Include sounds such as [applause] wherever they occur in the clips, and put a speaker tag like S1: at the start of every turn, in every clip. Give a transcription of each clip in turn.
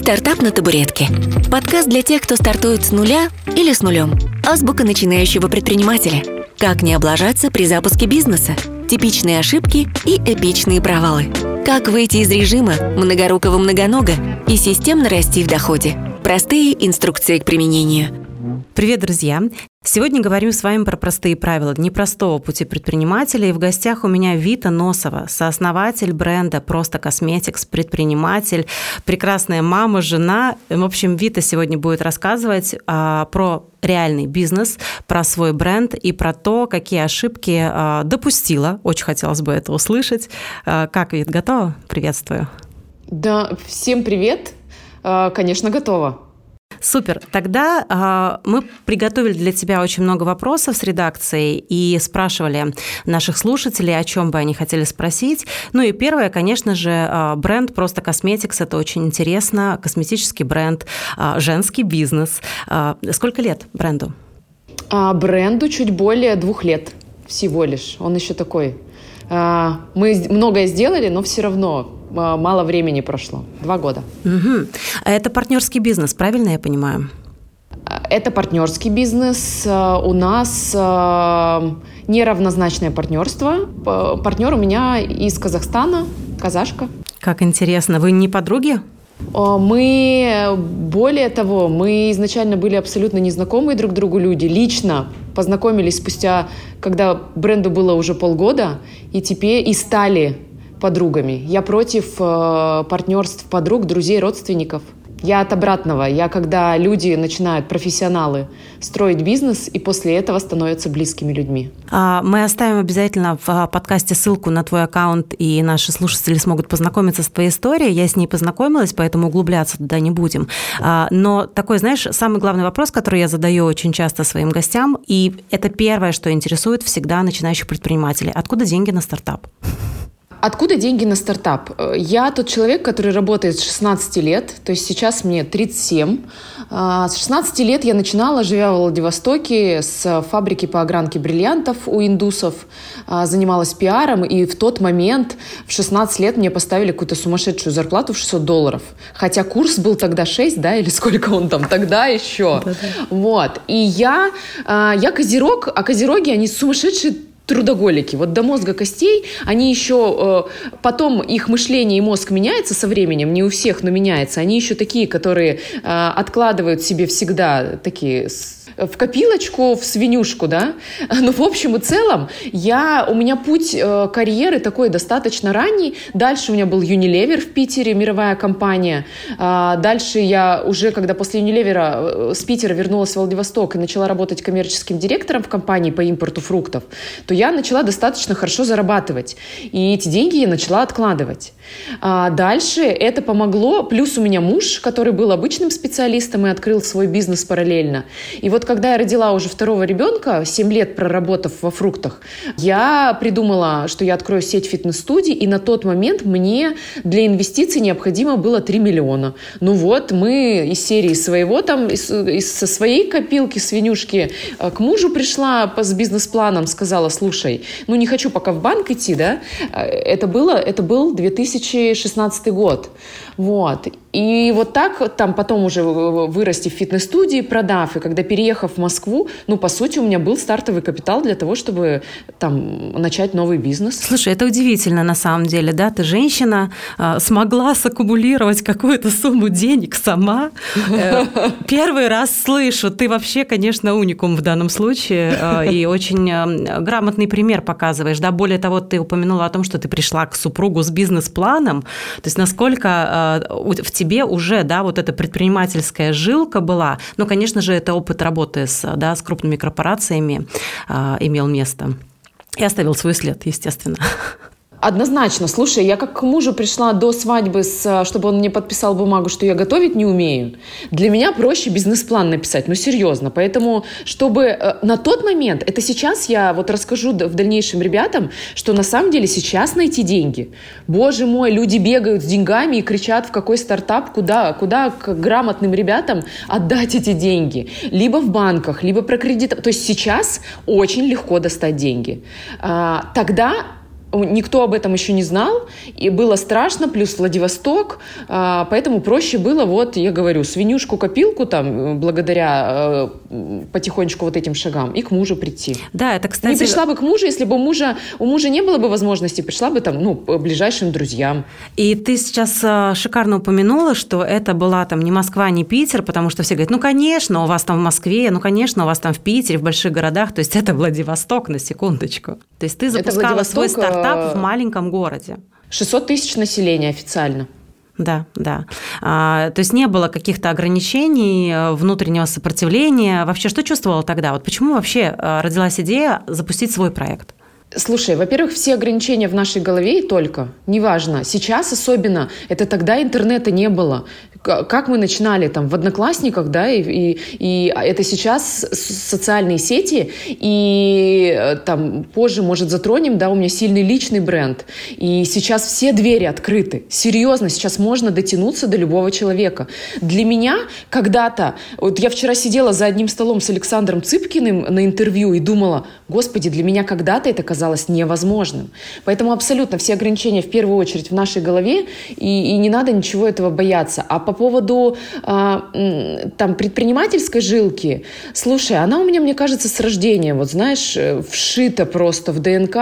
S1: «Стартап на табуретке» – подкаст для тех, кто стартует с нуля или с нулем. Азбука начинающего предпринимателя. Как не облажаться при запуске бизнеса, типичные ошибки и эпичные провалы. Как выйти из режима многорукого многонога и системно расти в доходе. Простые инструкции к применению –
S2: Привет, друзья! Сегодня говорим с вами про простые правила непростого пути предпринимателя. И в гостях у меня Вита Носова, сооснователь бренда «Просто Косметикс», предприниматель, прекрасная мама, жена. В общем, Вита сегодня будет рассказывать а, про реальный бизнес, про свой бренд и про то, какие ошибки а, допустила. Очень хотелось бы это услышать. А, как, Вит, готова? Приветствую.
S3: Да, всем привет. А, конечно, готова.
S2: Супер. Тогда э, мы приготовили для тебя очень много вопросов с редакцией и спрашивали наших слушателей, о чем бы они хотели спросить. Ну и первое, конечно же, э, бренд просто Cosmetics. Это очень интересно. Косметический бренд, э, женский бизнес. Сколько лет бренду?
S3: А, бренду чуть более двух лет всего лишь. Он еще такой. А, мы многое сделали, но все равно а, мало времени прошло. Два года.
S2: Угу. Это партнерский бизнес, правильно я понимаю?
S3: Это партнерский бизнес. А, у нас а, неравнозначное партнерство. Партнер у меня из Казахстана, казашка.
S2: Как интересно. Вы не подруги?
S3: Мы, более того, мы изначально были абсолютно незнакомые друг другу люди. Лично познакомились спустя, когда бренду было уже полгода, и теперь и стали подругами. Я против э, партнерств подруг, друзей, родственников. Я от обратного. Я когда люди начинают, профессионалы, строить бизнес и после этого становятся близкими людьми.
S2: А, мы оставим обязательно в а, подкасте ссылку на твой аккаунт, и наши слушатели смогут познакомиться с твоей историей. Я с ней познакомилась, поэтому углубляться туда не будем. А, но такой, знаешь, самый главный вопрос, который я задаю очень часто своим гостям, и это первое, что интересует всегда начинающих предпринимателей. Откуда деньги на стартап?
S3: Откуда деньги на стартап? Э, я тот человек, который работает с 16 лет, то есть сейчас мне 37. А, с 16 лет я начинала, живя в Владивостоке, с фабрики по огранке бриллиантов у индусов, а, занималась пиаром, и в тот момент, в 16 лет, мне поставили какую-то сумасшедшую зарплату в 600 долларов. Хотя курс был тогда 6, да, или сколько он там тогда еще. Вот. И я, а, я козерог, а козероги, они сумасшедшие трудоголики. Вот до мозга костей они еще... Э, потом их мышление и мозг меняется со временем, не у всех, но меняется. Они еще такие, которые э, откладывают себе всегда такие в копилочку, в свинюшку, да. [laughs] Но в общем и целом я, у меня путь э, карьеры такой достаточно ранний. Дальше у меня был Unilever в Питере, мировая компания. Э, дальше я уже, когда после Unilever э, с Питера вернулась в Владивосток и начала работать коммерческим директором в компании по импорту фруктов, то я начала достаточно хорошо зарабатывать. И эти деньги я начала откладывать. А дальше это помогло. Плюс у меня муж, который был обычным специалистом и открыл свой бизнес параллельно. И вот когда я родила уже второго ребенка, 7 лет проработав во фруктах, я придумала, что я открою сеть фитнес-студий, и на тот момент мне для инвестиций необходимо было 3 миллиона. Ну вот, мы из серии своего там, из, из, со своей копилки свинюшки э, к мужу пришла с бизнес-планом, сказала, слушай, ну не хочу пока в банк идти, да, э, это было, это был 2016 год. Вот. И вот так там потом уже вырасти в фитнес-студии, продав, и когда переехав в Москву, ну, по сути, у меня был стартовый капитал для того, чтобы там начать новый бизнес.
S2: Слушай, это удивительно на самом деле, да? Ты женщина, а, смогла саккумулировать какую-то сумму денег сама. Э, первый раз слышу. Ты вообще, конечно, уникум в данном случае, а, и очень а, грамотный пример показываешь, да? Более того, ты упомянула о том, что ты пришла к супругу с бизнес-планом, то есть насколько в тебе уже, да, вот эта предпринимательская жилка была, но, конечно же, это опыт работы с, да, с крупными корпорациями а, имел место. И оставил свой след, естественно. [laughs]
S3: Однозначно. Слушай, я как к мужу пришла до свадьбы, с, чтобы он мне подписал бумагу, что я готовить не умею. Для меня проще бизнес-план написать, ну серьезно. Поэтому, чтобы э, на тот момент, это сейчас я вот расскажу в дальнейшем ребятам, что на самом деле сейчас найти деньги. Боже мой, люди бегают с деньгами и кричат, в какой стартап, куда, куда к грамотным ребятам отдать эти деньги. Либо в банках, либо про кредит. То есть сейчас очень легко достать деньги. А, тогда никто об этом еще не знал, и было страшно, плюс Владивосток, а, поэтому проще было, вот, я говорю, свинюшку-копилку там, благодаря э, потихонечку вот этим шагам, и к мужу прийти.
S2: Да, это, кстати...
S3: Не пришла бы к мужу, если бы у мужа, у мужа не было бы возможности, пришла бы там, ну, ближайшим друзьям.
S2: И ты сейчас э, шикарно упомянула, что это была там не Москва, не Питер, потому что все говорят, ну, конечно, у вас там в Москве, ну, конечно, у вас там в Питере, в больших городах, то есть это Владивосток, на секундочку. То есть ты запускала свой стартап стартап в маленьком городе.
S3: 600 тысяч населения официально.
S2: Да, да. А, то есть не было каких-то ограничений, э, внутреннего сопротивления. Вообще, что чувствовала тогда? Вот почему вообще э, родилась идея запустить свой проект?
S3: Слушай, во-первых, все ограничения в нашей голове и только. Неважно. Сейчас особенно. Это тогда интернета не было. Как мы начинали там в Одноклассниках, да, и, и, и это сейчас социальные сети, и э, там позже, может, затронем, да, у меня сильный личный бренд. И сейчас все двери открыты. Серьезно, сейчас можно дотянуться до любого человека. Для меня когда-то, вот я вчера сидела за одним столом с Александром Цыпкиным на интервью и думала, господи, для меня когда-то это казалось казалось невозможным. Поэтому абсолютно все ограничения в первую очередь в нашей голове, и, и не надо ничего этого бояться. А по поводу а, там предпринимательской жилки, слушай, она у меня, мне кажется, с рождения, вот знаешь, э, вшита просто в ДНК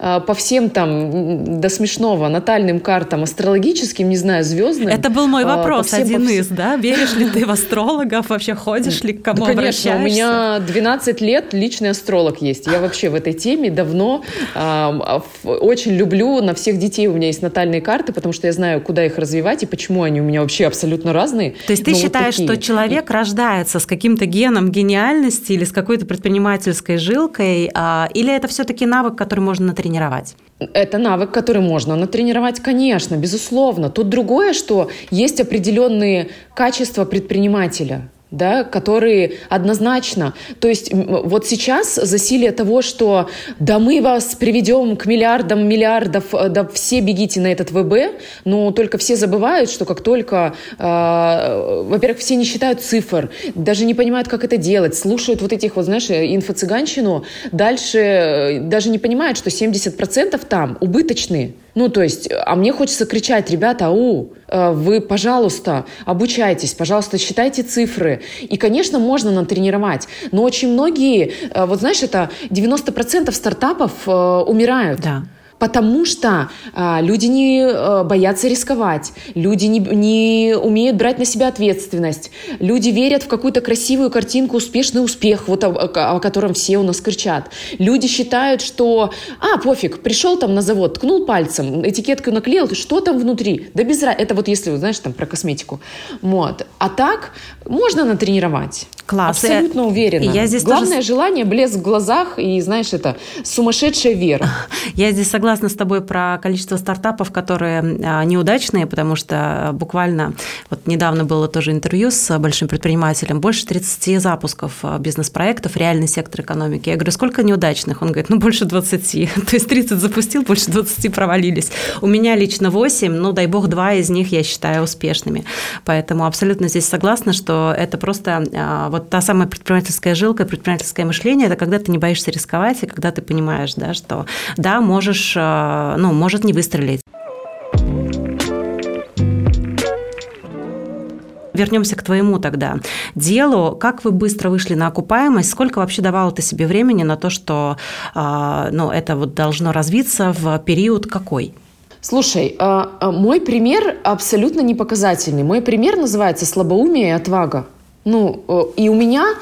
S3: а, по всем там до смешного натальным картам, астрологическим, не знаю, звездным.
S2: Это был мой а, вопрос, всем, один из, да? Веришь ли ты в астрологов? Вообще ходишь ли к кому
S3: да, конечно, у меня 12 лет личный астролог есть. Я вообще в этой теме давно давно. Очень люблю, на всех детей у меня есть натальные карты, потому что я знаю, куда их развивать и почему они у меня вообще абсолютно разные.
S2: То есть ты считаешь, что человек и... рождается с каким-то геном гениальности или с какой-то предпринимательской жилкой, а, или это все-таки навык, который можно натренировать?
S3: Это навык, который можно натренировать, конечно, безусловно. Тут другое, что есть определенные качества предпринимателя да, которые однозначно, то есть вот сейчас засилие того, что да мы вас приведем к миллиардам миллиардов, э, да все бегите на этот ВБ, но только все забывают, что как только, э, во-первых, все не считают цифр, даже не понимают, как это делать, слушают вот этих вот, знаешь, инфо-цыганщину, дальше э, даже не понимают, что 70% там убыточные. Ну, то есть, а мне хочется кричать, ребята, ау, э, вы, пожалуйста, обучайтесь, пожалуйста, считайте цифры. И, конечно, можно натренировать, но очень многие, э, вот знаешь, это 90% стартапов э, умирают.
S2: Да
S3: потому что а, люди не а, боятся рисковать, люди не, не умеют брать на себя ответственность, люди верят в какую-то красивую картинку, успешный успех, вот о, о котором все у нас кричат. Люди считают, что, а, пофиг, пришел там на завод, ткнул пальцем, этикетку наклеил, что там внутри? Да без разницы. Это вот если, знаешь, там про косметику. Вот. А так можно натренировать.
S2: Класс.
S3: Абсолютно уверена. Я здесь Главное тоже... желание, блеск в глазах и, знаешь, это сумасшедшая вера. [laughs]
S2: Я здесь согласна с тобой про количество стартапов, которые а, неудачные, потому что буквально вот недавно было тоже интервью с большим предпринимателем, больше 30 запусков а, бизнес-проектов, реальный сектор экономики. Я говорю, сколько неудачных? Он говорит, ну, больше 20. [laughs] То есть 30 запустил, больше 20 провалились. У меня лично 8, ну, дай бог, два из них я считаю успешными. Поэтому абсолютно здесь согласна, что это просто а, вот та самая предпринимательская жилка, предпринимательское мышление, это когда ты не боишься рисковать, и когда ты понимаешь, да, что да, можешь, ну, может не выстрелить. вернемся к твоему тогда делу. Как вы быстро вышли на окупаемость? Сколько вообще давало ты себе времени на то, что э, ну, это вот должно развиться в период какой?
S3: Слушай, э, мой пример абсолютно не показательный. Мой пример называется «Слабоумие и отвага». Ну, э, и у меня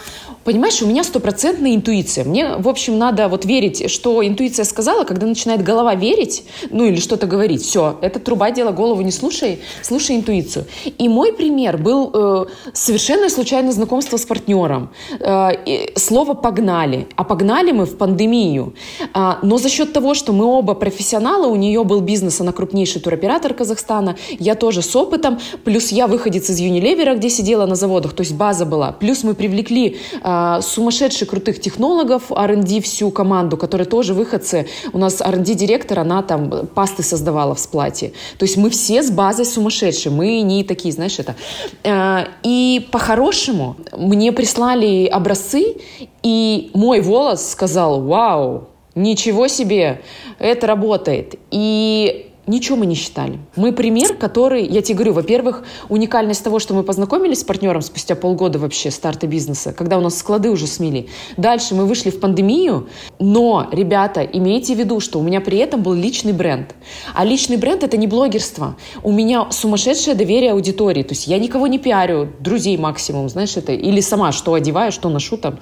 S3: Понимаешь, у меня стопроцентная интуиция. Мне, в общем, надо вот верить, что интуиция сказала, когда начинает голова верить, ну или что-то говорить. Все, это труба дела, голову не слушай, слушай интуицию. И мой пример был э, совершенно случайное знакомство с партнером. Э, слово «погнали». А погнали мы в пандемию. Э, но за счет того, что мы оба профессионалы, у нее был бизнес, она крупнейший туроператор Казахстана, я тоже с опытом, плюс я выходец из Юнилевера, где сидела на заводах, то есть база была. Плюс мы привлекли э, сумасшедших крутых технологов, R&D всю команду, которые тоже выходцы. У нас R&D-директор, она там пасты создавала в сплате. То есть мы все с базой сумасшедшие, мы не такие, знаешь, это. А, и по-хорошему мне прислали образцы, и мой волос сказал, вау, ничего себе, это работает. И Ничего мы не считали. Мы пример, который, я тебе говорю, во-первых, уникальность того, что мы познакомились с партнером спустя полгода вообще старта бизнеса, когда у нас склады уже смели. Дальше мы вышли в пандемию, но, ребята, имейте в виду, что у меня при этом был личный бренд. А личный бренд – это не блогерство. У меня сумасшедшее доверие аудитории. То есть я никого не пиарю, друзей максимум, знаешь, это, или сама что одеваю, что ношу там.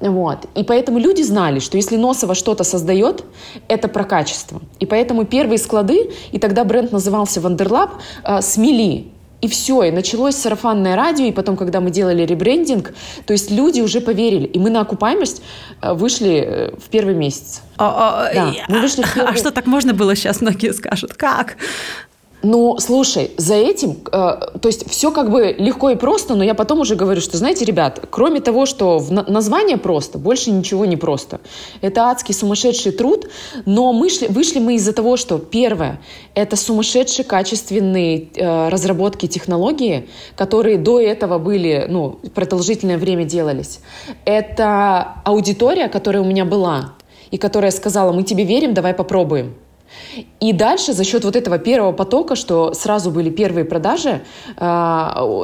S3: Вот. И поэтому люди знали, что если Носова что-то создает, это про качество. И поэтому первые склады и тогда бренд назывался Wonderlab, э, смели. И все, и началось сарафанное радио, и потом, когда мы делали ребрендинг, то есть люди уже поверили, и мы на окупаемость э, вышли э, в первый месяц.
S2: А, а, да, мы вышли в [laughs] первый... а что так можно было сейчас, многие скажут? Как?
S3: Ну, слушай, за этим, э, то есть все как бы легко и просто, но я потом уже говорю, что, знаете, ребят, кроме того, что в на название просто, больше ничего не просто. Это адский сумасшедший труд, но мы шли, вышли мы из-за того, что первое, это сумасшедшие качественные э, разработки технологии, которые до этого были, ну, продолжительное время делались. Это аудитория, которая у меня была, и которая сказала, мы тебе верим, давай попробуем. И дальше за счет вот этого первого потока, что сразу были первые продажи, э,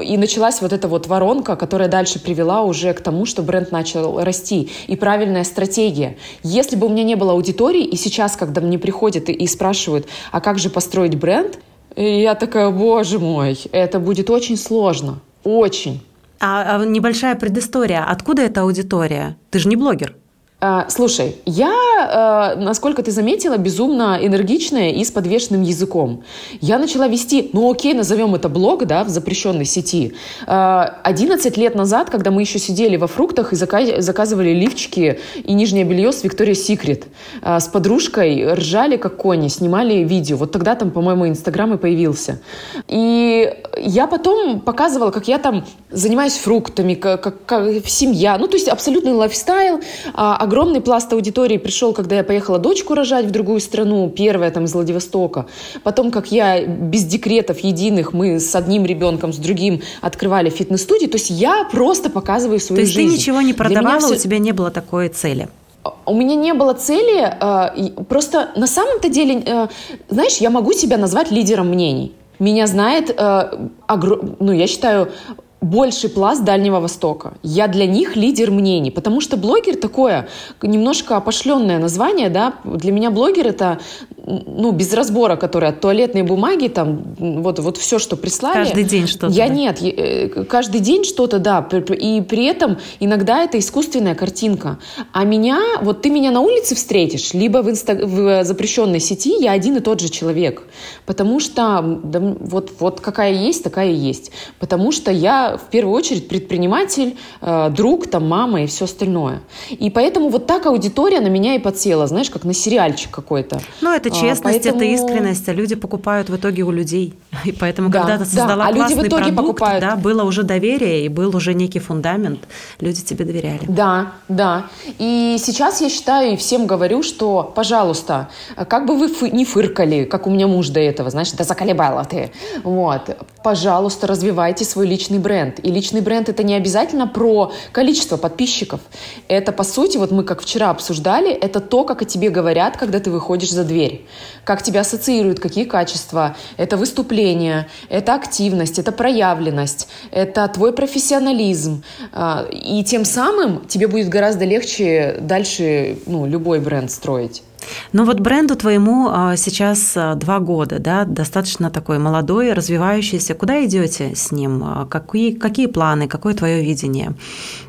S3: и началась вот эта вот воронка, которая дальше привела уже к тому, что бренд начал расти. И правильная стратегия. Если бы у меня не было аудитории, и сейчас, когда мне приходят и, спрашивают, а как же построить бренд, я такая, боже мой, это будет очень сложно. Очень.
S2: А, а небольшая предыстория. Откуда эта аудитория? Ты же не блогер.
S3: А, слушай, я, э, насколько ты заметила, безумно энергичная и с подвешенным языком. Я начала вести, ну окей, назовем это блог, да, в запрещенной сети. 11 лет назад, когда мы еще сидели во фруктах и заказывали лифчики и нижнее белье с Виктория Секрет, с подружкой ржали как кони, снимали видео. Вот тогда там, по-моему, Инстаграм и появился. И я потом показывала, как я там занимаюсь фруктами, как, как, как семья, ну то есть абсолютный лайфстайл, а огромный пласт аудитории пришел, когда я поехала дочку рожать в другую страну, первая там из Владивостока. Потом, как я без декретов единых, мы с одним ребенком, с другим открывали фитнес-студии. То есть я просто показываю свою жизнь.
S2: То есть жизнь. ты ничего не продавала, все... у тебя не было такой цели?
S3: У меня не было цели, э, просто на самом-то деле, э, знаешь, я могу себя назвать лидером мнений. Меня знает, ну, я считаю, больший пласт Дальнего Востока. Я для них лидер мнений, потому что блогер такое немножко опошленное название, да. Для меня блогер это ну, без разбора, который от туалетной бумаги, там, вот, вот все, что прислали.
S2: Каждый день что-то.
S3: Я да. нет, э, каждый день что-то, да, и при этом иногда это искусственная картинка. А меня, вот ты меня на улице встретишь, либо в, инста, в запрещенной сети, я один и тот же человек. Потому что да, вот, вот какая есть, такая и есть. Потому что я в первую очередь предприниматель, э, друг, там, мама и все остальное. И поэтому вот так аудитория на меня и подсела, знаешь, как на сериальчик какой-то.
S2: Ну, это честность, поэтому... это искренность, а люди покупают в итоге у людей. [laughs] И поэтому, да, когда ты создала да. а классный продукт, покупают. да, было уже доверие и был уже некий фундамент, люди тебе доверяли.
S3: Да, да. И сейчас я считаю и всем говорю, что, пожалуйста, как бы вы фы- не фыркали, как у меня муж до этого, знаешь, да заколебала ты. Вот. Пожалуйста, развивайте свой личный бренд. И личный бренд это не обязательно про количество подписчиков. Это, по сути, вот мы как вчера обсуждали, это то, как о тебе говорят, когда ты выходишь за дверь. Как тебя ассоциируют, какие качества. Это выступление, это активность, это проявленность, это твой профессионализм. А, и тем самым тебе будет гораздо легче дальше ну, любой бренд строить.
S2: Ну вот бренду твоему а, сейчас а, два года, да, достаточно такой молодой, развивающийся. Куда идете с ним? Какие, какие планы, какое твое видение?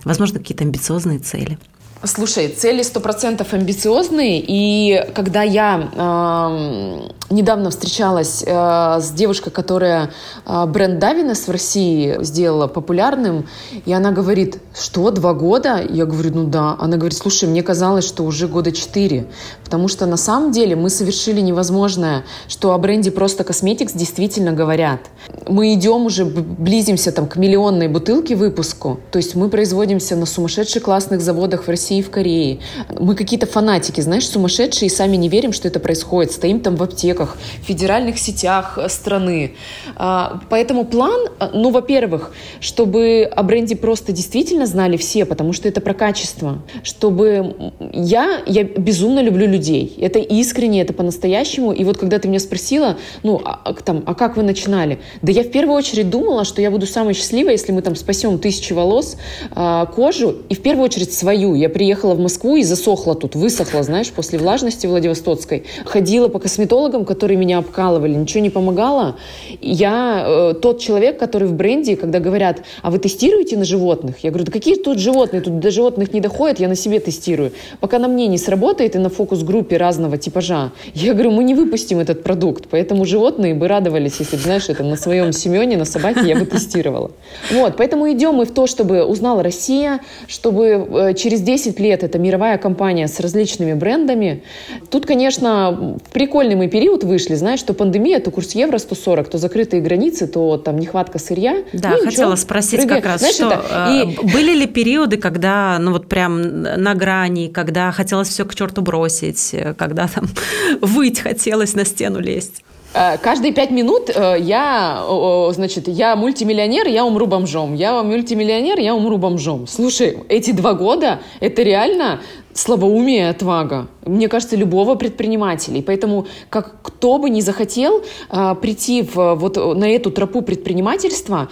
S2: Возможно, какие-то амбициозные цели?
S3: Слушай, цели сто процентов амбициозные, и когда я э, недавно встречалась э, с девушкой, которая э, бренд Давинес в России сделала популярным, и она говорит, что, два года? Я говорю, ну да. Она говорит, слушай, мне казалось, что уже года четыре, потому что на самом деле мы совершили невозможное, что о бренде просто Косметикс действительно говорят. Мы идем уже, близимся там к миллионной бутылке выпуску, то есть мы производимся на сумасшедших классных заводах в России, России и в Корее. Мы какие-то фанатики, знаешь, сумасшедшие, и сами не верим, что это происходит. Стоим там в аптеках, в федеральных сетях страны. А, поэтому план, ну, во-первых, чтобы о бренде просто действительно знали все, потому что это про качество. Чтобы я, я безумно люблю людей. Это искренне, это по-настоящему. И вот когда ты меня спросила, ну, а, а там, а как вы начинали? Да я в первую очередь думала, что я буду самой счастливой, если мы там спасем тысячи волос, а, кожу, и в первую очередь свою. Я приехала в Москву и засохла тут, высохла, знаешь, после влажности Владивостокской. Ходила по косметологам, которые меня обкалывали, ничего не помогало. Я э, тот человек, который в бренде, когда говорят, а вы тестируете на животных? Я говорю, да какие тут животные? Тут до животных не доходят, я на себе тестирую. Пока на мне не сработает и на фокус-группе разного типажа, я говорю, мы не выпустим этот продукт, поэтому животные бы радовались, если, знаешь, это на своем Семене, на собаке я бы тестировала. Вот, поэтому идем мы в то, чтобы узнала Россия, чтобы э, через 10 лет это мировая компания с различными брендами. Тут, конечно, прикольный мы период вышли, знаешь, что пандемия, то курс евро 140, то закрытые границы, то там нехватка сырья.
S2: Да, ну, хотела ничего, спросить прыгай. как раз, знаешь, что это, э, и... были ли периоды, когда, ну вот прям на грани, когда хотелось все к черту бросить, когда там [laughs] выть хотелось на стену лезть?
S3: Э, каждые пять минут э, я, значит, я мультимиллионер, я умру бомжом. Я мультимиллионер, я умру бомжом. Слушай, эти два года, это реально слабоумие отвага. Мне кажется, любого предпринимателя. И поэтому, как кто бы ни захотел э, прийти в, вот на эту тропу предпринимательства,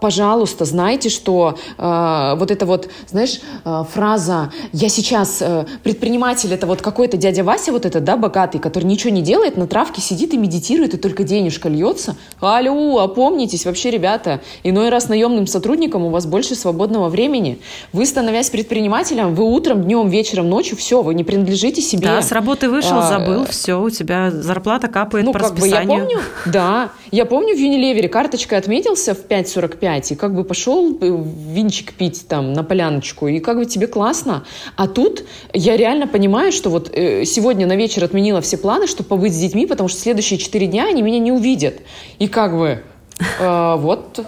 S3: пожалуйста, знайте, что э, вот эта вот, знаешь, э, фраза «я сейчас э, предприниматель» — это вот какой-то дядя Вася вот этот, да, богатый, который ничего не делает, на травке сидит и медитирует, и только денежка льется. Алло, опомнитесь, вообще, ребята, иной раз наемным сотрудникам у вас больше свободного времени. Вы, становясь предпринимателем, вы утром, днем, вечером, ночью, все, вы не принадлежите себе.
S2: Да, с работы вышел, а, забыл, все, у тебя зарплата капает ну, по как расписанию.
S3: Бы я помню, да, я помню в Unilever карточкой отметился в 5.45, 5, и как бы пошел винчик пить там на поляночку, и как бы тебе классно. А тут я реально понимаю, что вот э, сегодня на вечер отменила все планы, чтобы побыть с детьми, потому что следующие четыре дня они меня не увидят. И как бы э, вот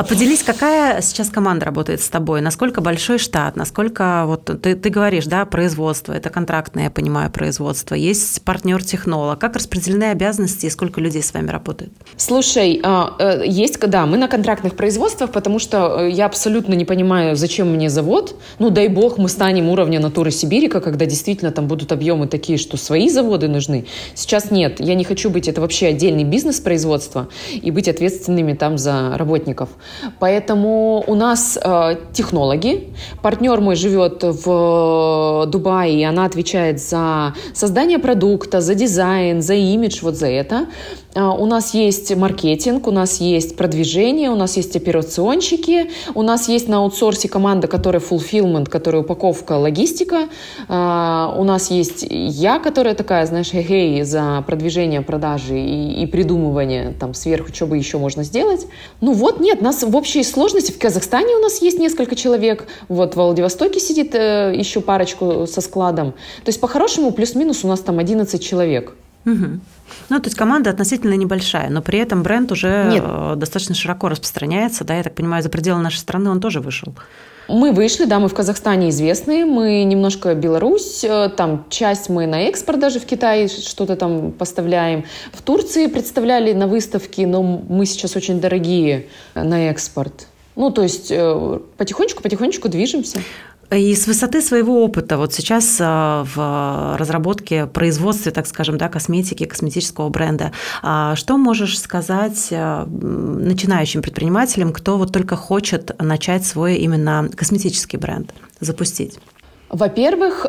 S2: А поделись, какая сейчас команда работает с тобой? Насколько большой штат? Насколько вот ты, ты говоришь, да, производство, это контрактное, я понимаю, производство. Есть партнер-технолог. Как распределены обязанности и сколько людей с вами работает?
S3: Слушай, а, э, есть, да, мы на контрактных производствах, потому что э, я абсолютно не понимаю, зачем мне завод. Ну, дай бог, мы станем уровня натуры Сибирика, когда действительно там будут объемы такие, что свои заводы нужны. Сейчас нет, я не хочу быть, это вообще отдельный бизнес производства и быть ответственными там за работников. Поэтому у нас э, технологи. Партнер мой живет в Дубае, и она отвечает за создание продукта, за дизайн, за имидж, вот за это. А, у нас есть маркетинг, у нас есть продвижение, у нас есть операционщики, у нас есть на аутсорсе команда, которая fulfillment, которая упаковка, логистика. А, у нас есть я, которая такая, знаешь, хей за продвижение, продажи и, и придумывание там сверху, что бы еще можно сделать. Ну вот, нет, нас в общей сложности в Казахстане у нас есть несколько человек, вот в Владивостоке сидит э, еще парочку со складом. То есть по-хорошему плюс-минус у нас там 11 человек.
S2: Угу. Ну, то есть команда относительно небольшая, но при этом бренд уже Нет. Э, достаточно широко распространяется, да, я так понимаю, за пределы нашей страны он тоже вышел.
S3: Мы вышли, да, мы в Казахстане известны, мы немножко Беларусь, э, там часть мы на экспорт даже в Китай что-то там поставляем. В Турции представляли на выставке, но мы сейчас очень дорогие на экспорт. Ну, то есть потихонечку-потихонечку э, движемся.
S2: И с высоты своего опыта, вот сейчас а, в разработке, производстве, так скажем, да, косметики, косметического бренда, а, что можешь сказать а, начинающим предпринимателям, кто вот только хочет начать свой именно косметический бренд запустить?
S3: Во-первых,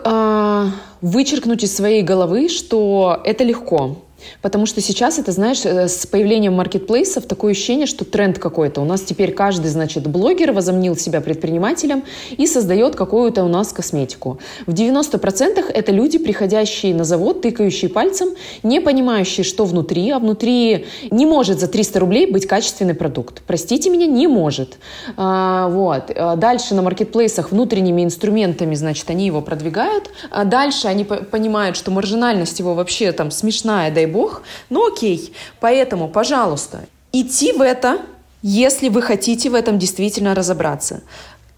S3: вычеркнуть из своей головы, что это легко. Потому что сейчас это, знаешь, э, с появлением маркетплейсов такое ощущение, что тренд какой-то. У нас теперь каждый, значит, блогер возомнил себя предпринимателем и создает какую-то у нас косметику. В 90% это люди, приходящие на завод, тыкающие пальцем, не понимающие, что внутри, а внутри не может за 300 рублей быть качественный продукт. Простите меня, не может. А, вот. А дальше на маркетплейсах внутренними инструментами, значит, они его продвигают. А дальше они понимают, что маржинальность его вообще там смешная, дай бог. Ну окей, поэтому, пожалуйста, идти в это если вы хотите в этом действительно разобраться.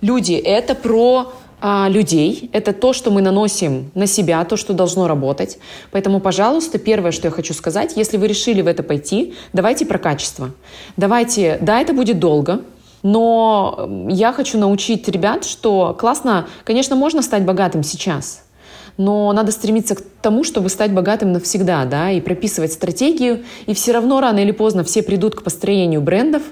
S3: Люди, это про а, людей. Это то, что мы наносим на себя, то, что должно работать. Поэтому, пожалуйста, первое, что я хочу сказать, если вы решили в это пойти, давайте про качество. Давайте, да, это будет долго, но я хочу научить ребят, что классно, конечно, можно стать богатым сейчас, но надо стремиться к тому, чтобы стать богатым навсегда, да, и прописывать стратегию, и все равно рано или поздно все придут к построению брендов.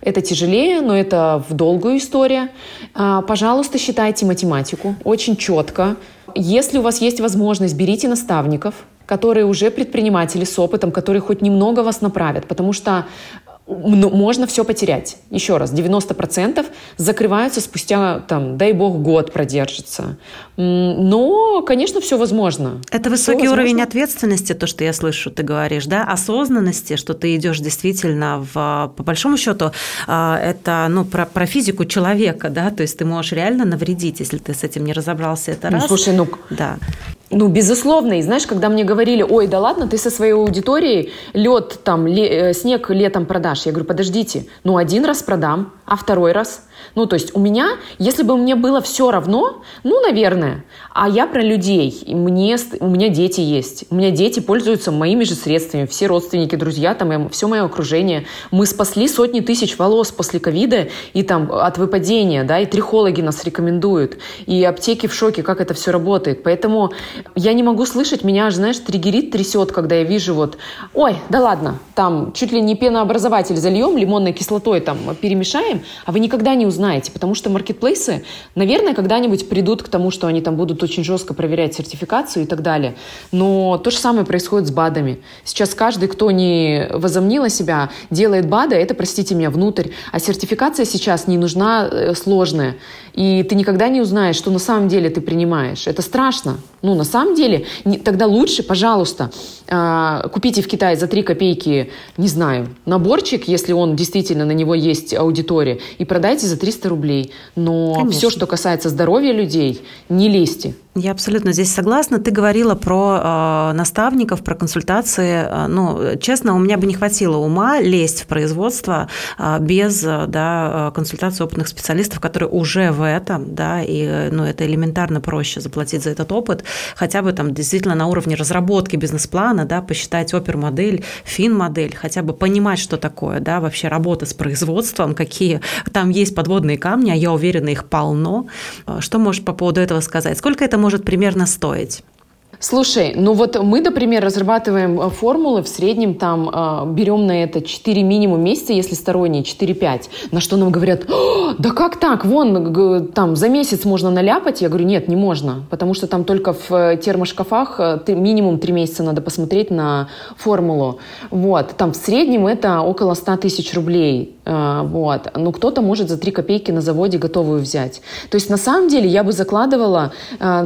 S3: Это тяжелее, но это в долгую историю. А, пожалуйста, считайте математику очень четко. Если у вас есть возможность, берите наставников, которые уже предприниматели с опытом, которые хоть немного вас направят, потому что можно все потерять. Еще раз, 90% закрываются спустя, там, дай бог, год продержится. Но, конечно, все возможно.
S2: Это высокий все уровень ответственности, то, что я слышу, ты говоришь, да, осознанности, что ты идешь действительно в, по большому счету, а, это, ну, про, про физику человека, да, то есть ты можешь реально навредить, если ты с этим не разобрался, это
S3: ну,
S2: раз.
S3: Слушай, ну,
S2: да.
S3: Ну, безусловно. И знаешь, когда мне говорили, ой, да ладно, ты со своей аудиторией лед там, ле, э, снег летом продашь. Я говорю, подождите, ну один раз продам, а второй раз – ну, то есть у меня, если бы мне было все равно, ну, наверное, а я про людей, мне, у меня дети есть, у меня дети пользуются моими же средствами, все родственники, друзья, там, все мое окружение. Мы спасли сотни тысяч волос после ковида и там от выпадения, да, и трихологи нас рекомендуют, и аптеки в шоке, как это все работает. Поэтому я не могу слышать, меня знаешь, триггерит, трясет, когда я вижу вот, ой, да ладно, там чуть ли не пенообразователь зальем, лимонной кислотой там перемешаем, а вы никогда не узнаете, потому что маркетплейсы, наверное, когда-нибудь придут к тому, что они там будут очень жестко проверять сертификацию и так далее. Но то же самое происходит с БАДами. Сейчас каждый, кто не возомнил о себя, делает БАДы, это, простите меня, внутрь. А сертификация сейчас не нужна э, сложная. И ты никогда не узнаешь, что на самом деле ты принимаешь. Это страшно. Ну, на самом деле, не, тогда лучше, пожалуйста, э, купите в Китае за 3 копейки, не знаю, наборчик, если он действительно на него есть аудитория, и продайте за 300 рублей. Но Конечно. все, что касается здоровья людей, не лезьте.
S2: Я абсолютно здесь согласна. Ты говорила про э, наставников, про консультации. Э, ну, честно, у меня бы не хватило ума лезть в производство э, без да, э, консультации опытных специалистов, которые уже в этом, да, и ну, это элементарно проще заплатить за этот опыт, хотя бы там действительно на уровне разработки бизнес-плана, да, посчитать опер-модель, фин-модель, хотя бы понимать, что такое, да, вообще работа с производством, какие там есть подводные камни, а я уверена, их полно. Что можешь по поводу этого сказать? Сколько это может примерно стоить?
S3: Слушай, ну вот мы, например, разрабатываем э, формулы, в среднем там э, берем на это 4 минимум месяца, если сторонние, 4-5. На что нам говорят, да как так, вон, там за месяц можно наляпать? Я говорю, нет, не можно, потому что там только в э, термошкафах минимум 3 месяца надо посмотреть на формулу. Вот, там в среднем это около 100 тысяч рублей. Вот, ну кто-то может за 3 копейки на заводе готовую взять. То есть на самом деле я бы закладывала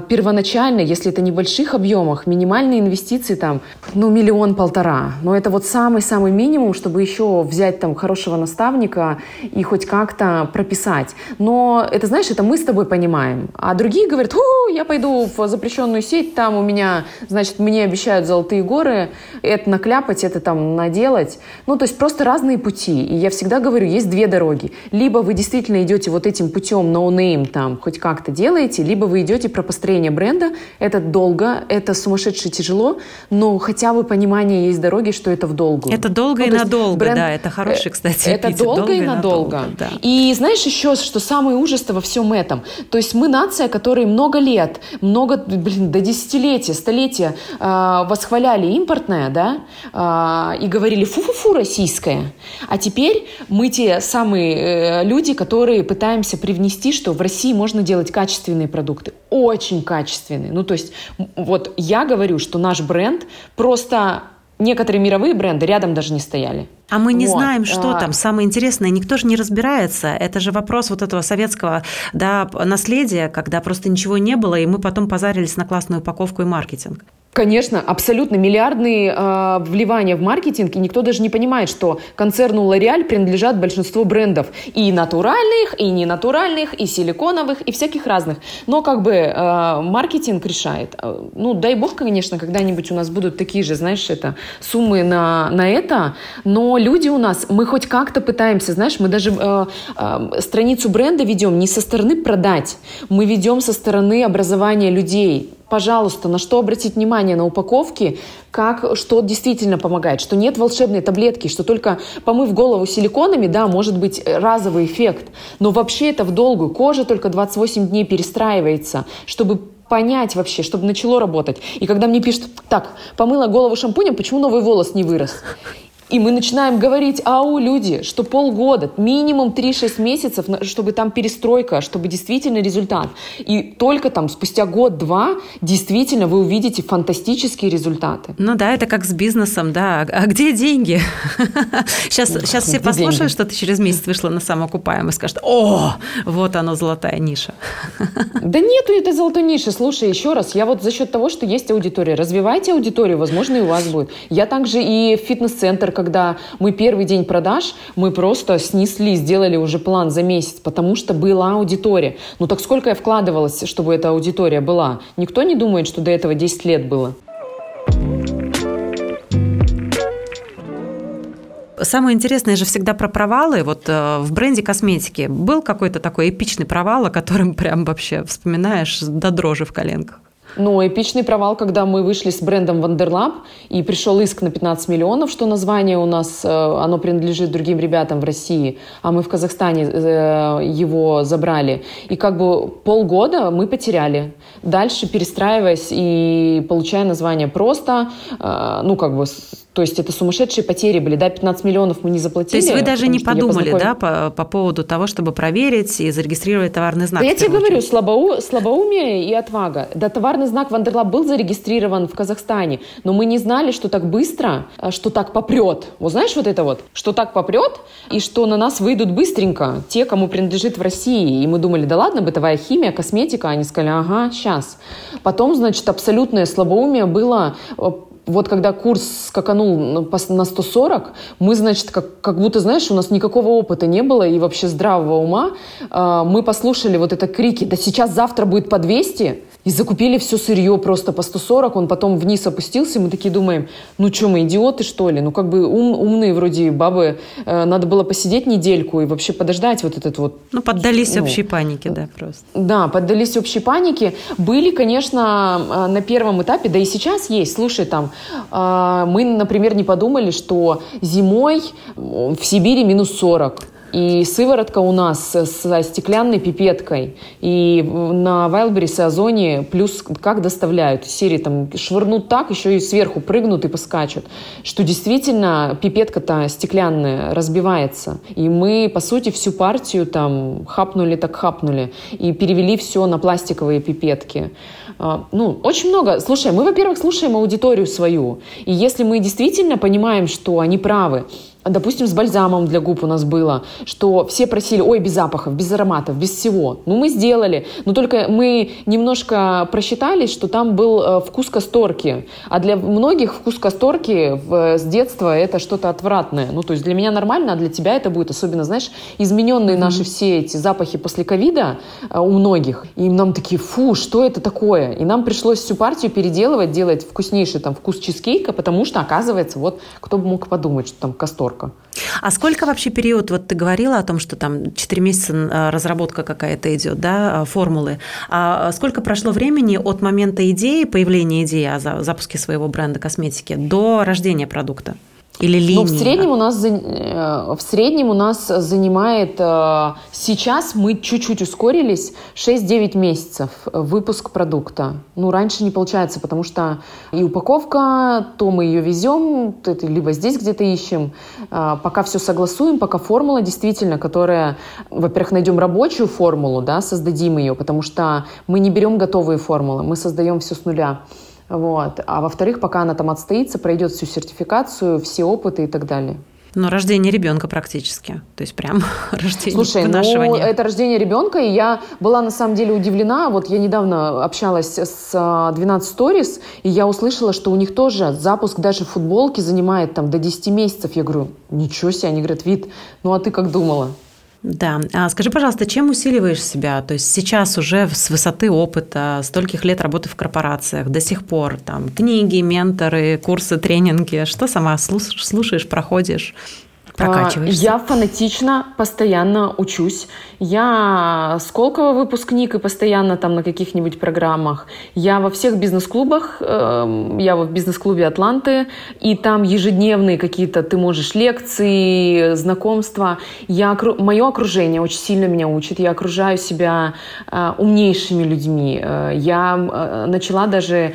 S3: первоначально, если это небольших объемах. Минимальные инвестиции там, ну, миллион-полтора. Но это вот самый-самый минимум, чтобы еще взять там хорошего наставника и хоть как-то прописать. Но это, знаешь, это мы с тобой понимаем. А другие говорят, Ху, я пойду в запрещенную сеть, там у меня, значит, мне обещают золотые горы, это накляпать, это там наделать. Ну, то есть просто разные пути. И я всегда говорю, есть две дороги. Либо вы действительно идете вот этим путем no name, там, хоть как-то делаете, либо вы идете про построение бренда. Это долго, это сумасшедше тяжело, но хотя бы понимание есть дороги, что это в долгую.
S2: Это долго ну, и надолго, бренд... да, это хороший, кстати,
S3: Это долго, долго и надолго. надолго да. И знаешь еще, что самый ужас во всем этом? То есть мы нация, которая много лет, много, блин, до десятилетия, столетия э, восхваляли импортное, да, э, и говорили фу-фу-фу российское. А теперь мы те самые э, люди, которые пытаемся привнести, что в России можно делать качественные продукты, очень качественные. Ну, то есть вот вот я говорю, что наш бренд просто некоторые мировые бренды рядом даже не стояли.
S2: А мы не вот. знаем, что а... там. Самое интересное, никто же не разбирается. Это же вопрос вот этого советского да, наследия, когда просто ничего не было, и мы потом позарились на классную упаковку и маркетинг.
S3: Конечно, абсолютно миллиардные э, вливания в маркетинг, и никто даже не понимает, что концерну L'Oreal принадлежат большинство брендов и натуральных, и ненатуральных, и силиконовых, и всяких разных. Но как бы э, маркетинг решает. Э, ну, дай бог, конечно, когда-нибудь у нас будут такие же, знаешь, это суммы на, на это, но люди у нас, мы хоть как-то пытаемся, знаешь, мы даже э, э, страницу бренда ведем не со стороны продать, мы ведем со стороны образования людей, пожалуйста, на что обратить внимание на упаковке, как, что действительно помогает, что нет волшебной таблетки, что только помыв голову силиконами, да, может быть разовый эффект, но вообще это в долгую. Кожа только 28 дней перестраивается, чтобы понять вообще, чтобы начало работать. И когда мне пишут, так, помыла голову шампунем, почему новый волос не вырос? И мы начинаем говорить, ау, люди, что полгода, минимум 3-6 месяцев, чтобы там перестройка, чтобы действительно результат. И только там спустя год-два действительно вы увидите фантастические результаты.
S2: Ну да, это как с бизнесом, да. А где деньги? [laughs] Сейчас, сейчас все послушают, что ты через месяц вышла на самоокупаемый, скажут, о, вот оно, золотая ниша. [laughs]
S3: Да нету этой золотой ниши. Слушай, еще раз, я вот за счет того, что есть аудитория, развивайте аудиторию, возможно, и у вас будет. Я также и фитнес-центр когда мы первый день продаж, мы просто снесли, сделали уже план за месяц, потому что была аудитория. Ну так сколько я вкладывалась, чтобы эта аудитория была? Никто не думает, что до этого 10 лет было.
S2: Самое интересное же всегда про провалы. Вот э, в бренде косметики был какой-то такой эпичный провал, о котором прям вообще вспоминаешь до дрожи в коленках?
S3: Ну, эпичный провал, когда мы вышли с брендом Wonderlab, и пришел иск на 15 миллионов, что название у нас, э, оно принадлежит другим ребятам в России, а мы в Казахстане э, его забрали. И как бы полгода мы потеряли. Дальше перестраиваясь и получая название просто, э, ну, как бы то есть это сумасшедшие потери были, да, 15 миллионов мы не заплатили.
S2: То есть вы даже не подумали, познаком... да, по, по поводу того, чтобы проверить и зарегистрировать товарный знак?
S3: Да я тебе говорю, слабоу... слабоумие и отвага. Да, товарный знак Wonderlab был зарегистрирован в Казахстане, но мы не знали, что так быстро, а, что так попрет. Вот знаешь вот это вот, что так попрет, и что на нас выйдут быстренько те, кому принадлежит в России. И мы думали, да ладно, бытовая химия, косметика. Они сказали, ага, сейчас. Потом, значит, абсолютное слабоумие было э, вот когда курс скаканул на 140, мы, значит, как, как будто, знаешь, у нас никакого опыта не было и вообще здравого ума. Э, мы послушали вот это крики, да сейчас завтра будет по 200, и закупили все сырье просто по 140, он потом вниз опустился, и мы такие думаем, ну что, мы идиоты, что ли? Ну как бы ум, умные вроде бабы, э, надо было посидеть недельку и вообще подождать вот этот вот...
S2: Ну, поддались ну, общей панике, да, просто.
S3: Да, поддались общей панике. Были, конечно, э, на первом этапе, да и сейчас есть, слушай, там, мы, например, не подумали, что зимой в Сибири минус 40, и сыворотка у нас со стеклянной пипеткой. И на Wildberries и Озоне плюс как доставляют. Серии там швырнут так, еще и сверху прыгнут и поскачут. Что действительно пипетка-то стеклянная разбивается. И мы, по сути, всю партию там хапнули так хапнули. И перевели все на пластиковые пипетки. А, ну, очень много. Слушай, мы, во-первых, слушаем аудиторию свою. И если мы действительно понимаем, что они правы, Допустим, с бальзамом для губ у нас было, что все просили, ой, без запахов, без ароматов, без всего. Ну, мы сделали, но только мы немножко просчитались, что там был э, вкус касторки. А для многих вкус касторки в, с детства это что-то отвратное. Ну, то есть для меня нормально, а для тебя это будет, особенно, знаешь, измененные mm-hmm. наши все эти запахи после ковида э, у многих. И нам такие, фу, что это такое? И нам пришлось всю партию переделывать, делать вкуснейший там вкус чизкейка, потому что, оказывается, вот кто бы мог подумать, что там касторка сборка.
S2: А сколько вообще период, вот ты говорила о том, что там 4 месяца а, разработка какая-то идет, да, а, формулы. А сколько прошло времени от момента идеи, появления идеи о запуске своего бренда косметики до рождения продукта? Или линии? Ну,
S3: в среднем у нас, э, в среднем у нас занимает, э, сейчас мы чуть-чуть ускорились, 6-9 месяцев выпуск продукта. Ну, раньше не получается, потому что и упаковка, то мы ее везем, либо здесь где-то ищем. Э, пока все согласуем, пока формула действительно, которая, во-первых, найдем рабочую формулу, да, создадим ее, потому что мы не берем готовые формулы, мы создаем все с нуля. Вот. А во-вторых, пока она там отстоится, пройдет всю сертификацию, все опыты и так далее.
S2: Ну, рождение ребенка практически. То есть прям [laughs] рождение
S3: Слушай, ну, это рождение ребенка, и я была на самом деле удивлена. Вот я недавно общалась с 12 Stories, и я услышала, что у них тоже запуск даже футболки занимает там до 10 месяцев. Я говорю, ничего себе, они говорят, вид, ну а ты как думала?
S2: Да. А скажи, пожалуйста, чем усиливаешь себя? То есть сейчас уже с высоты опыта, стольких лет работы в корпорациях, до сих пор там книги, менторы, курсы, тренинги, что сама слушаешь, проходишь? прокачиваешься?
S3: Я фанатично постоянно учусь. Я Сколково выпускник и постоянно там на каких-нибудь программах. Я во всех бизнес-клубах. Эм, я в бизнес-клубе Атланты. И там ежедневные какие-то, ты можешь лекции, знакомства. Я, мое окружение очень сильно меня учит. Я окружаю себя э, умнейшими людьми. Э, я э, начала даже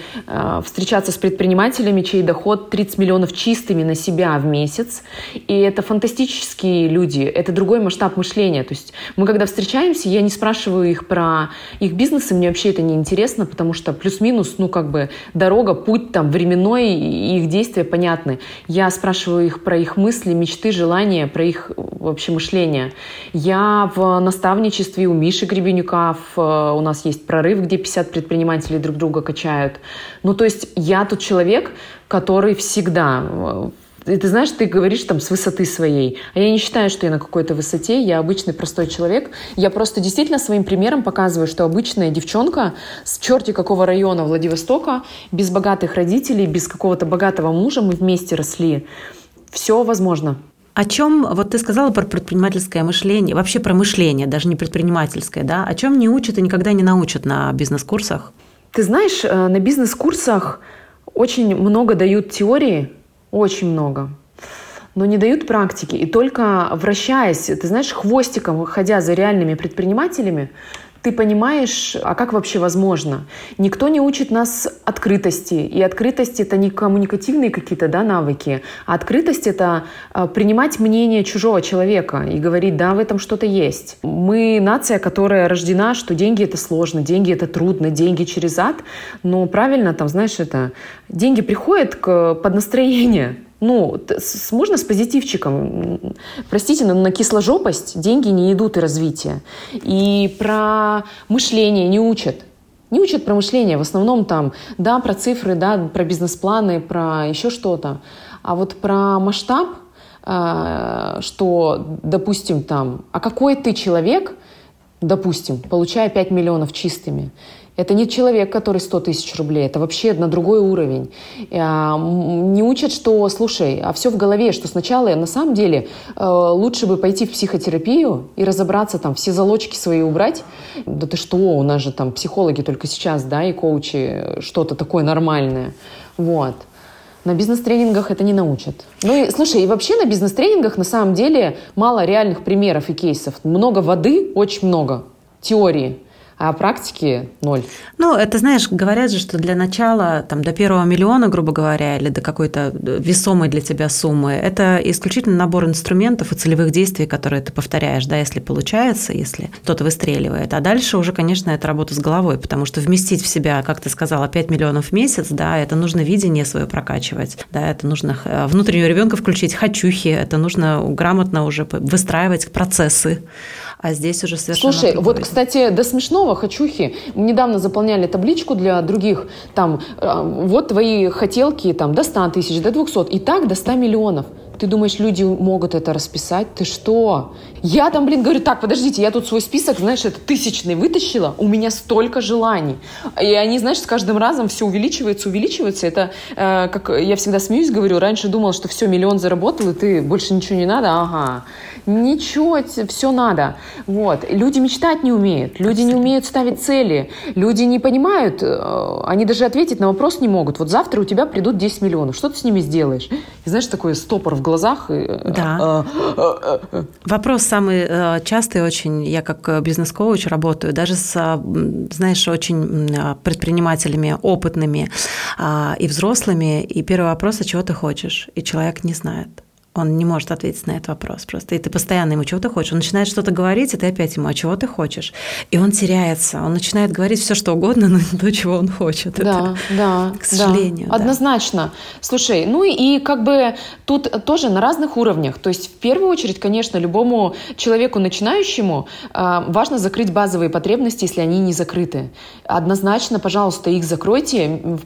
S3: встречаться с предпринимателями, чей доход 30 миллионов чистыми на себя в месяц. И это фантастические люди, это другой масштаб мышления. То есть мы когда встречаемся, я не спрашиваю их про их бизнесы, мне вообще это не интересно, потому что плюс-минус, ну как бы дорога, путь там временной, и их действия понятны. Я спрашиваю их про их мысли, мечты, желания, про их вообще мышление. Я в наставничестве у Миши Гребенюка, в, у нас есть прорыв, где 50 предпринимателей друг друга качают. Ну то есть я тот человек, который всегда и ты знаешь, ты говоришь там с высоты своей. А я не считаю, что я на какой-то высоте. Я обычный простой человек. Я просто действительно своим примером показываю, что обычная девчонка с черти какого района Владивостока, без богатых родителей, без какого-то богатого мужа, мы вместе росли. Все возможно.
S2: О чем, вот ты сказала про предпринимательское мышление, вообще про мышление, даже не предпринимательское, да? О чем не учат и никогда не научат на бизнес-курсах?
S3: Ты знаешь, э, на бизнес-курсах очень много дают теории, очень много. Но не дают практики. И только вращаясь, ты знаешь, хвостиком, ходя за реальными предпринимателями, ты понимаешь, а как вообще возможно? Никто не учит нас открытости. И открытость — это не коммуникативные какие-то да, навыки, а открытость — это а, принимать мнение чужого человека и говорить, да, в этом что-то есть. Мы нация, которая рождена, что деньги — это сложно, деньги — это трудно, деньги через ад. Но правильно, там, знаешь, это деньги приходят к, под настроение. Ну, можно с позитивчиком. Простите, но на кисложопость деньги не идут и развитие. И про мышление не учат. Не учат про мышление. В основном там, да, про цифры, да, про бизнес-планы, про еще что-то. А вот про масштаб, э, что, допустим, там, а какой ты человек, допустим, получая 5 миллионов чистыми, это не человек, который 100 тысяч рублей, это вообще на другой уровень. А, не учат, что, слушай, а все в голове, что сначала на самом деле э, лучше бы пойти в психотерапию и разобраться там, все залочки свои убрать. Да ты что, у нас же там психологи только сейчас, да, и коучи, что-то такое нормальное. Вот. На бизнес-тренингах это не научат. Ну и, слушай, и вообще на бизнес-тренингах на самом деле мало реальных примеров и кейсов. Много воды, очень много теории а практики ноль.
S2: Ну, это, знаешь, говорят же, что для начала, там, до первого миллиона, грубо говоря, или до какой-то весомой для тебя суммы, это исключительно набор инструментов и целевых действий, которые ты повторяешь, да, если получается, если кто-то выстреливает. А дальше уже, конечно, это работа с головой, потому что вместить в себя, как ты сказала, 5 миллионов в месяц, да, это нужно видение свое прокачивать, да, это нужно э, внутреннего ребенка включить, хочухи, это нужно грамотно уже выстраивать процессы а здесь уже совершенно
S3: Слушай, другое. вот, кстати, до смешного хочухи. Мы недавно заполняли табличку для других, там, э, вот твои хотелки, там, до 100 тысяч, до 200, и так до 100 миллионов. Ты думаешь, люди могут это расписать? Ты что? Я там, блин, говорю, так, подождите, я тут свой список, знаешь, это тысячный вытащила, у меня столько желаний. И они, знаешь, с каждым разом все увеличивается, увеличивается. Это, э, как я всегда смеюсь, говорю, раньше думал, что все, миллион заработал, и ты больше ничего не надо, ага. Ничего, все надо. Вот. Люди мечтать не умеют, люди не умеют ставить цели, люди не понимают, э, они даже ответить на вопрос не могут. Вот завтра у тебя придут 10 миллионов, что ты с ними сделаешь? И знаешь, такой стопор в глазах.
S2: Э, да. Э, Вопрос самый частый очень, я как бизнес-коуч работаю, даже с, знаешь, очень предпринимателями опытными а, и взрослыми, и первый вопрос, а чего ты хочешь? И человек не знает он не может ответить на этот вопрос просто. И ты постоянно ему, чего ты хочешь? Он начинает что-то говорить, и ты опять ему, а чего ты хочешь? И он теряется, он начинает говорить все, что угодно, но не то, чего он хочет.
S3: Да,
S2: Это,
S3: да.
S2: К сожалению.
S3: Да. Однозначно. Слушай, ну и как бы тут тоже на разных уровнях. То есть в первую очередь, конечно, любому человеку начинающему э, важно закрыть базовые потребности, если они не закрыты. Однозначно, пожалуйста, их закройте,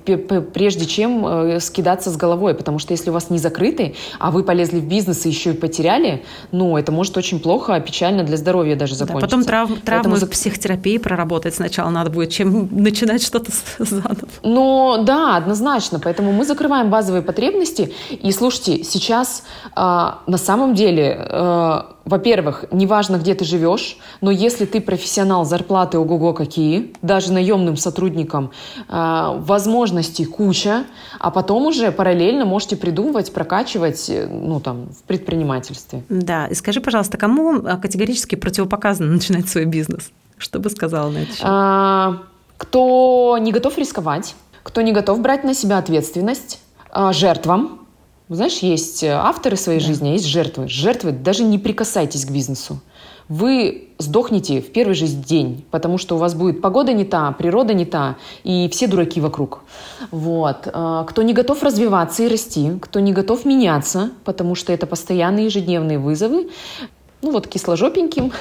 S3: прежде чем э, скидаться с головой, потому что если у вас не закрыты, а вы полезли в бизнес и еще и потеряли, ну, это может очень плохо, печально для здоровья даже закончиться.
S2: Да, потом трав, травму Поэтому... психотерапии проработать сначала надо будет, чем начинать что-то [laughs] заново.
S3: Ну, да, однозначно. Поэтому мы закрываем базовые потребности. И слушайте, сейчас э, на самом деле, э, во-первых, неважно, где ты живешь, но если ты профессионал, зарплаты ого-го какие, даже наемным сотрудникам, э, возможностей куча, а потом уже параллельно можете придумывать, прокачивать, э, ну, там, в предпринимательстве.
S2: Да, и скажи, пожалуйста, кому э, категорически противопоказано начинать свой бизнес? Что бы сказала на это?
S3: А, кто не готов рисковать, кто не готов брать на себя ответственность, а, жертвам. Знаешь, есть авторы своей да. жизни, а есть жертвы. Жертвы даже не прикасайтесь к бизнесу. Вы сдохнете в первый же день, потому что у вас будет погода не та, природа не та, и все дураки вокруг. Вот. А, кто не готов развиваться и расти, кто не готов меняться, потому что это постоянные ежедневные вызовы, ну вот кисложопеньким,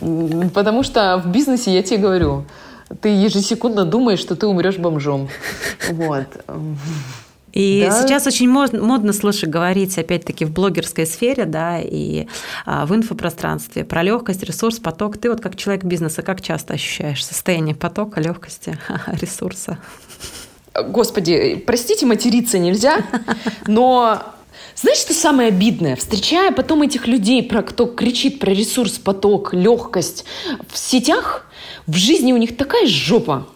S3: [laughs] потому что в бизнесе, я тебе говорю, ты ежесекундно думаешь, что ты умрешь бомжом. Вот.
S2: И да. сейчас очень модно, модно, слушай, говорить, опять-таки, в блогерской сфере, да, и а, в инфопространстве про легкость, ресурс, поток. Ты вот как человек бизнеса, как часто ощущаешь состояние потока, легкости, [laughs] ресурса?
S3: Господи, простите, материться нельзя, но знаешь, что самое обидное? Встречая потом этих людей, про кто кричит про ресурс, поток, легкость в сетях, в жизни у них такая жопа.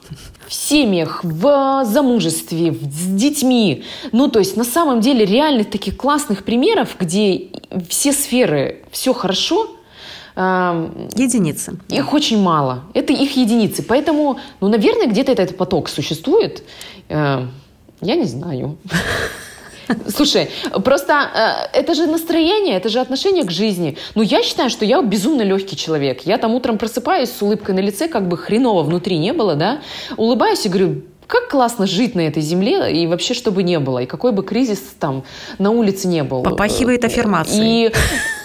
S3: В семьях, в замужестве, с детьми. Ну, то есть, на самом деле, реальных таких классных примеров, где все сферы, все хорошо,
S2: Единицы.
S3: Их очень мало. Это их единицы. Поэтому, ну, наверное, где-то этот поток существует. Э, я не знаю. [laughs] [laughs] Слушай, просто э, это же настроение, это же отношение к жизни. Ну, я считаю, что я безумно легкий человек. Я там утром просыпаюсь с улыбкой на лице, как бы хреново внутри не было, да, улыбаюсь и говорю, как классно жить на этой земле и вообще, чтобы не было, и какой бы кризис там на улице не был.
S2: Попахивает аффирмацией.
S3: И Э, [laughs]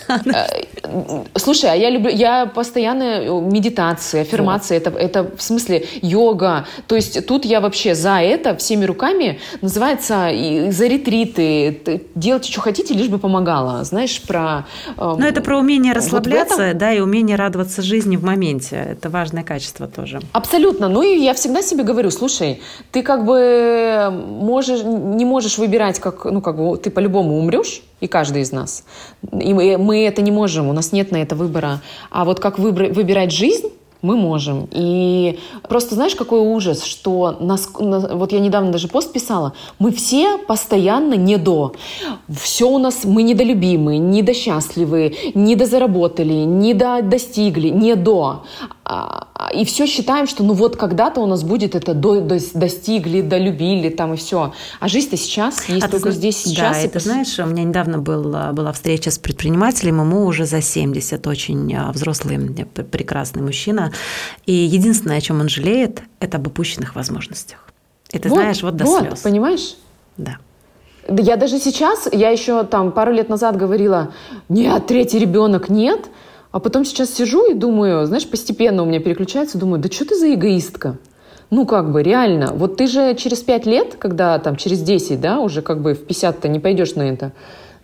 S3: слушай, а я люблю, я постоянно э, медитация, аффирмация, это, это в смысле йога. То есть тут я вообще за это всеми руками называется за ретриты. Делайте, что хотите, лишь бы помогала. Знаешь, про...
S2: Э, Но это про умение расслабляться, вот этом... да, и умение радоваться жизни в моменте. Это важное качество тоже.
S3: Абсолютно. Ну и я всегда себе говорю, слушай, ты как бы можешь, не можешь выбирать, как, ну как бы ты по-любому умрешь, и каждый из нас. И мы, мы это не можем, у нас нет на это выбора. А вот как выбор, выбирать жизнь, мы можем. И просто знаешь, какой ужас, что нас, вот я недавно даже пост писала, мы все постоянно не до. Все у нас, мы недолюбимы, недосчастливы, недозаработали, недо достигли, не до. А, и все считаем, что ну вот когда-то у нас будет это до, до, достигли, долюбили там и все. А жизнь-то сейчас, есть а только ты, здесь сейчас.
S2: Да, и ты знаешь, у меня недавно был, была встреча с предпринимателем, ему уже за 70, очень а, взрослый, прекрасный мужчина. И единственное, о чем он жалеет, это об упущенных возможностях. И ты вот, знаешь, вот до вот, слез.
S3: понимаешь?
S2: Да.
S3: Я даже сейчас, я еще там пару лет назад говорила, нет, третий ребенок нет, а потом сейчас сижу и думаю, знаешь, постепенно у меня переключается, думаю, да что ты за эгоистка? Ну, как бы, реально. Вот ты же через пять лет, когда там через 10, да, уже как бы в 50-то не пойдешь на это,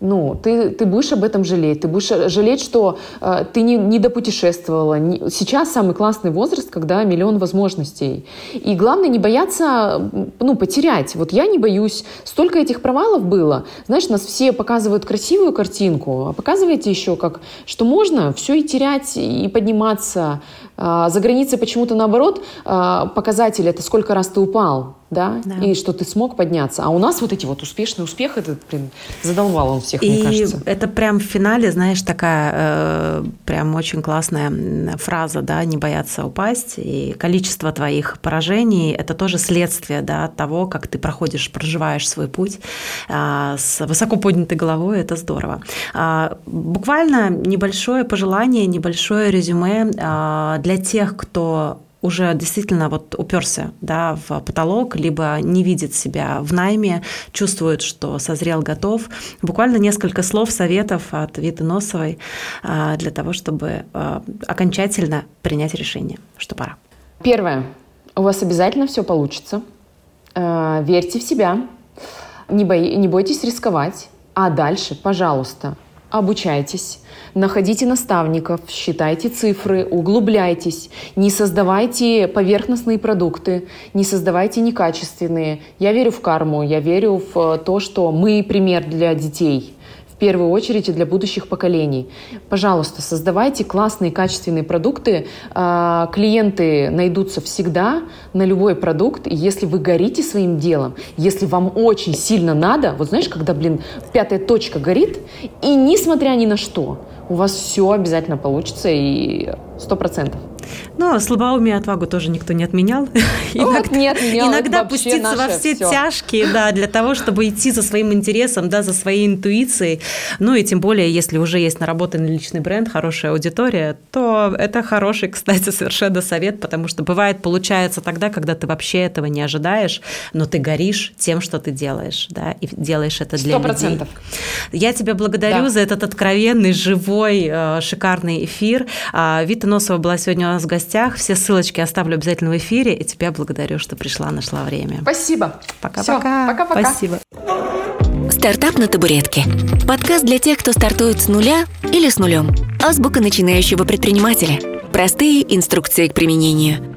S3: ну, ты, ты будешь об этом жалеть. Ты будешь жалеть, что э, ты не, не допутешествовала. Не... Сейчас самый классный возраст, когда миллион возможностей. И главное не бояться, ну, потерять. Вот я не боюсь. Столько этих провалов было. Знаешь, нас все показывают красивую картинку, а показываете еще как, что можно все и терять, и подниматься. А за границей почему-то наоборот а, показатель это сколько раз ты упал. да, да, и что ты смог подняться. А у нас вот эти вот успешные успехи, это, блин, задолбал он всех, и мне кажется.
S2: это прям в финале, знаешь, такая э, прям очень классная фраза, да, не бояться упасть. И количество твоих поражений – это тоже следствие, да, того, как ты проходишь, проживаешь свой путь э, с высоко поднятой головой, это здорово. Э, буквально небольшое пожелание, небольшое резюме э, для тех, кто уже действительно вот уперся да, в потолок, либо не видит себя в найме, чувствует, что созрел, готов. Буквально несколько слов, советов от Виты Носовой а, для того, чтобы а, окончательно принять решение, что пора.
S3: Первое. У вас обязательно все получится. А, верьте в себя. Не, бой, не бойтесь рисковать. А дальше, пожалуйста, обучайтесь, находите наставников, считайте цифры, углубляйтесь, не создавайте поверхностные продукты, не создавайте некачественные. Я верю в карму, я верю в то, что мы пример для детей первую очередь и для будущих поколений. Пожалуйста, создавайте классные, качественные продукты. А, клиенты найдутся всегда на любой продукт. И если вы горите своим делом, если вам очень сильно надо, вот знаешь, когда, блин, пятая точка горит, и несмотря ни на что, у вас все обязательно получится и сто процентов.
S2: Но слабоумие и отвагу тоже никто не отменял. [laughs]
S3: иногда не отменял,
S2: иногда пуститься во все, все тяжкие, да, для того, чтобы идти за своим интересом, да, за своей интуицией. Ну и тем более, если уже есть наработанный личный бренд, хорошая аудитория, то это хороший, кстати, совершенно совет, потому что бывает, получается тогда, когда ты вообще этого не ожидаешь, но ты горишь тем, что ты делаешь, да, и делаешь это для 100%. людей. Я тебя благодарю да. за этот откровенный, живой, э, шикарный эфир. А, Вита Носова была сегодня нас в гостях. Все ссылочки оставлю обязательно в эфире. И тебя благодарю, что пришла, нашла время.
S3: Спасибо.
S2: Пока-пока.
S3: Пока-пока.
S2: Спасибо.
S1: Стартап на табуретке. Подкаст для тех, кто стартует с нуля или с нулем. Азбука начинающего предпринимателя. Простые инструкции к применению.